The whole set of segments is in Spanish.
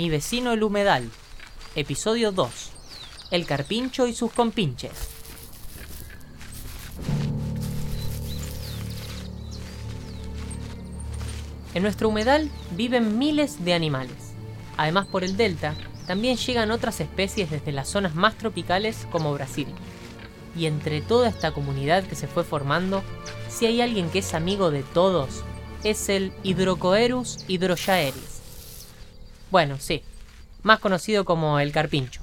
Mi vecino el humedal. Episodio 2. El carpincho y sus compinches. En nuestro humedal viven miles de animales. Además, por el delta, también llegan otras especies desde las zonas más tropicales como Brasil. Y entre toda esta comunidad que se fue formando, si hay alguien que es amigo de todos, es el Hydrocoerus hydrochaeris. Bueno, sí, más conocido como el carpincho.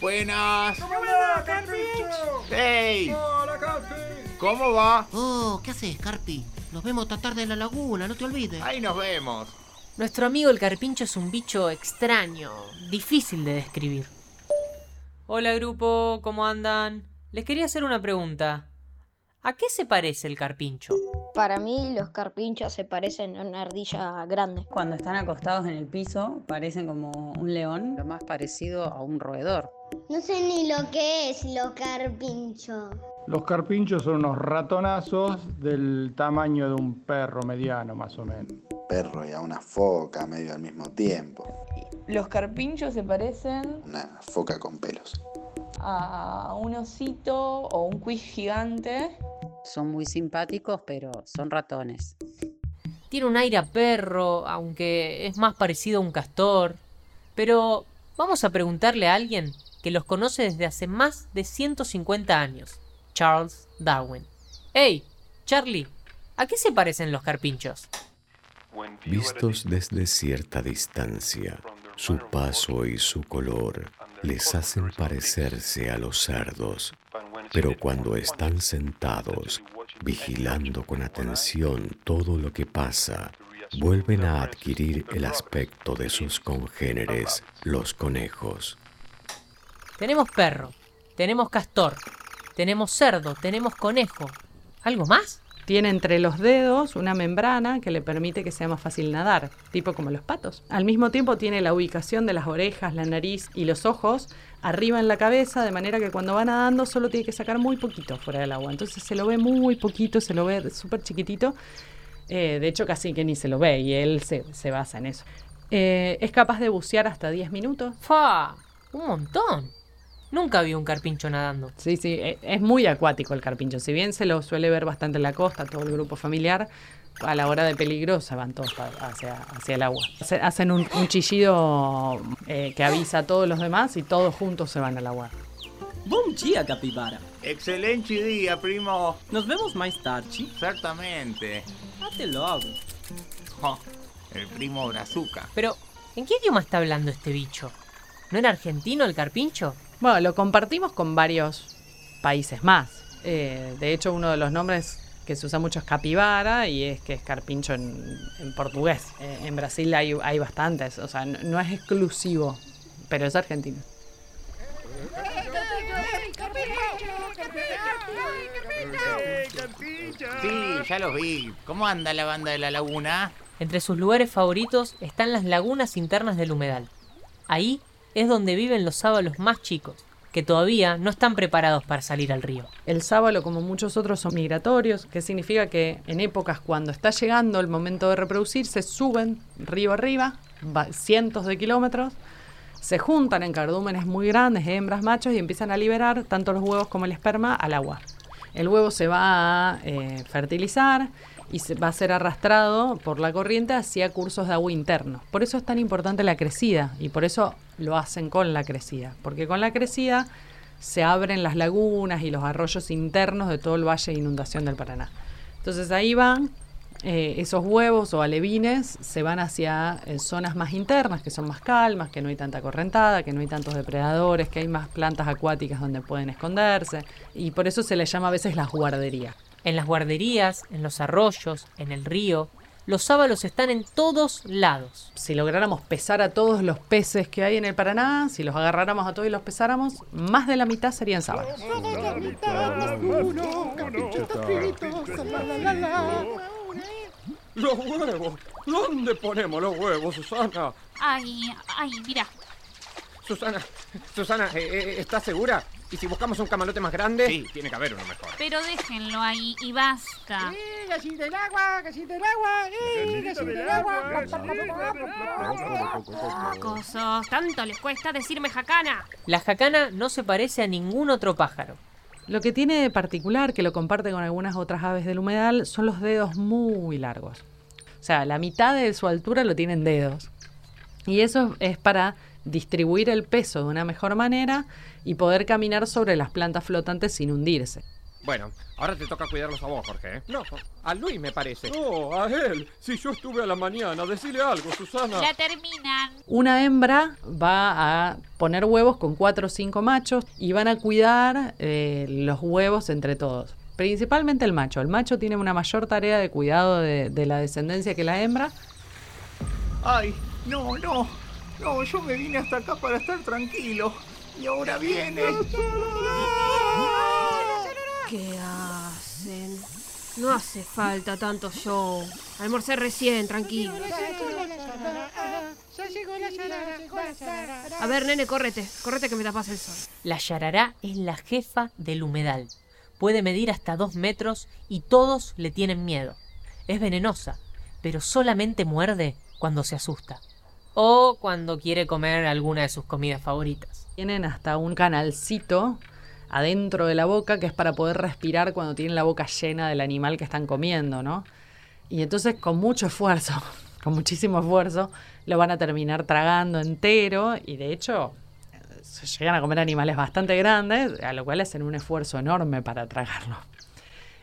Buenas. ¡Hola, Carpincho! ¡Hey! ¡Hola, Carpi! ¿Cómo va? Oh, ¿qué haces, Carpi? Nos vemos esta tarde en la laguna, no te olvides. Ahí nos vemos. Nuestro amigo el carpincho es un bicho extraño, difícil de describir. Hola grupo, ¿cómo andan? Les quería hacer una pregunta. ¿A qué se parece el carpincho? Para mí los carpinchos se parecen a una ardilla grande. Cuando están acostados en el piso parecen como un león. Lo más parecido a un roedor. No sé ni lo que es lo carpincho. Los carpinchos son unos ratonazos del tamaño de un perro mediano, más o menos. Perro y a una foca medio al mismo tiempo. Los carpinchos se parecen Una foca con pelos. a un osito o un quiz gigante. Son muy simpáticos, pero son ratones. Tiene un aire a perro, aunque es más parecido a un castor. Pero vamos a preguntarle a alguien que los conoce desde hace más de 150 años, Charles Darwin. ¡Hey, Charlie! ¿A qué se parecen los carpinchos? Vistos desde cierta distancia, su paso y su color les hacen parecerse a los cerdos, pero cuando están sentados, vigilando con atención todo lo que pasa, vuelven a adquirir el aspecto de sus congéneres, los conejos. Tenemos perro, tenemos castor, tenemos cerdo, tenemos conejo. ¿Algo más? Tiene entre los dedos una membrana que le permite que sea más fácil nadar, tipo como los patos. Al mismo tiempo tiene la ubicación de las orejas, la nariz y los ojos arriba en la cabeza, de manera que cuando va nadando solo tiene que sacar muy poquito fuera del agua. Entonces se lo ve muy poquito, se lo ve súper chiquitito. Eh, de hecho, casi que ni se lo ve y él se, se basa en eso. Eh, es capaz de bucear hasta 10 minutos. ¡Fa! Un montón. Nunca vi un carpincho nadando. Sí, sí, e- es muy acuático el carpincho. Si bien se lo suele ver bastante en la costa, todo el grupo familiar, a la hora de peligro se van todos hacia, hacia el agua. Hace- Hacen un, un chillido eh, que avisa a todos los demás y todos juntos se van al agua. Bom dia, capibara. Excelente día, primo. Nos vemos mais tarde. Exactamente. Até logo. Oh, el primo Brazuca. Pero, ¿en qué idioma está hablando este bicho? ¿No era argentino el carpincho? Bueno, lo compartimos con varios países más. Eh, de hecho, uno de los nombres que se usa mucho es capibara y es que es carpincho en, en portugués. Eh, en Brasil hay, hay bastantes, o sea, no, no es exclusivo, pero es argentino. Sí, ya los vi. ¿Cómo anda la banda de la laguna? Entre sus lugares favoritos están las lagunas internas del humedal. Ahí es donde viven los sábalos más chicos, que todavía no están preparados para salir al río. El sábalo, como muchos otros, son migratorios, que significa que en épocas cuando está llegando el momento de reproducirse, suben río arriba, cientos de kilómetros, se juntan en cardúmenes muy grandes, hembras, machos, y empiezan a liberar tanto los huevos como el esperma al agua. El huevo se va a eh, fertilizar y se va a ser arrastrado por la corriente hacia cursos de agua internos. Por eso es tan importante la crecida y por eso lo hacen con la crecida, porque con la crecida se abren las lagunas y los arroyos internos de todo el valle de inundación del Paraná. Entonces ahí van eh, esos huevos o alevines, se van hacia eh, zonas más internas, que son más calmas, que no hay tanta correntada, que no hay tantos depredadores, que hay más plantas acuáticas donde pueden esconderse, y por eso se les llama a veces las guarderías. En las guarderías, en los arroyos, en el río, los sábalos están en todos lados. Si lográramos pesar a todos los peces que hay en el Paraná, si los agarráramos a todos y los pesáramos, más de la mitad serían sábalos. ¡Los huevos! ¿Dónde ponemos los huevos, Susana? Ay, ay, mira. Susana, Susana, eh, eh, ¿estás segura? ¿Y si buscamos un camalote más grande? Sí, tiene que haber uno mejor. Pero déjenlo ahí y basta. ¡Eh, gallina del agua! ¡Gallina del agua! ¡Eh, gallina del agua! Cosos, tanto les cuesta decirme jacana. La jacana no se parece a ningún otro pájaro. Lo que tiene de particular, que lo comparte con algunas otras aves del humedal, son los dedos muy largos. O sea, la mitad de su altura lo tienen dedos. Y eso es para distribuir el peso de una mejor manera y poder caminar sobre las plantas flotantes sin hundirse. Bueno, ahora te toca cuidarlos a vos, Jorge. ¿eh? No, A Luis me parece. no, a él. Si yo estuve a la mañana, decile algo, Susana. Ya terminan. Una hembra va a poner huevos con cuatro o cinco machos y van a cuidar eh, los huevos entre todos. Principalmente el macho. El macho tiene una mayor tarea de cuidado de, de la descendencia que la hembra. Ay, no, no. No, yo me vine hasta acá para estar tranquilo. Y ahora viene. ¿Qué hacen? No hace falta tanto show. Almorcé recién, tranquilo. A ver, nene, córrete. Córrete que me tapas el sol. La yarará es la jefa del humedal. Puede medir hasta dos metros y todos le tienen miedo. Es venenosa, pero solamente muerde cuando se asusta. O cuando quiere comer alguna de sus comidas favoritas. Tienen hasta un canalcito adentro de la boca que es para poder respirar cuando tienen la boca llena del animal que están comiendo, ¿no? Y entonces con mucho esfuerzo, con muchísimo esfuerzo, lo van a terminar tragando entero y de hecho se llegan a comer animales bastante grandes, a lo cual hacen un esfuerzo enorme para tragarlo.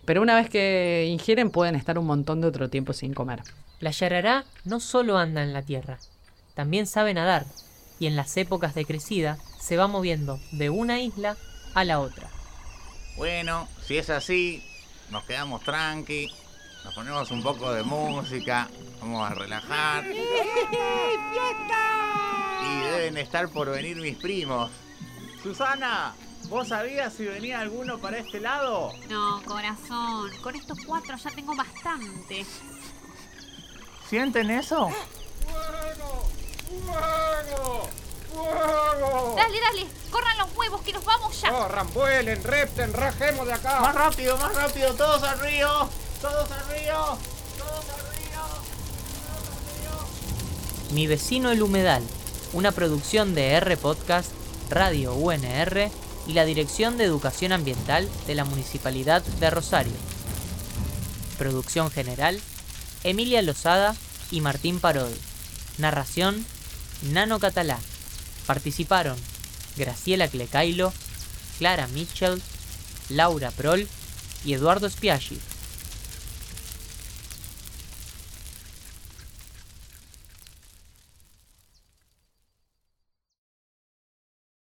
Pero una vez que ingieren pueden estar un montón de otro tiempo sin comer. La yarará no solo anda en la tierra, también sabe nadar y en las épocas de crecida se va moviendo de una isla a la otra. Bueno, si es así, nos quedamos tranqui. Nos ponemos un poco de música. Vamos a relajar. Y deben estar por venir mis primos. Susana, ¿vos sabías si venía alguno para este lado? No, corazón. Con estos cuatro ya tengo bastante. ¿Sienten eso? ¡Fuego! ¡Fuego! Dale, dale. Corran los huevos que nos vamos ya. Corran, vuelen, repten, rajemos de acá. Más rápido, más rápido, todos al río. Todos al río. Todos al río. Mi vecino el humedal, una producción de R Podcast, Radio UNR y la Dirección de Educación Ambiental de la Municipalidad de Rosario. Producción general, Emilia Lozada y Martín Parodi. Narración, Nano Catalá. Participaron Graciela Clecailo, Clara Mitchell, Laura Prol y Eduardo Spiaggi.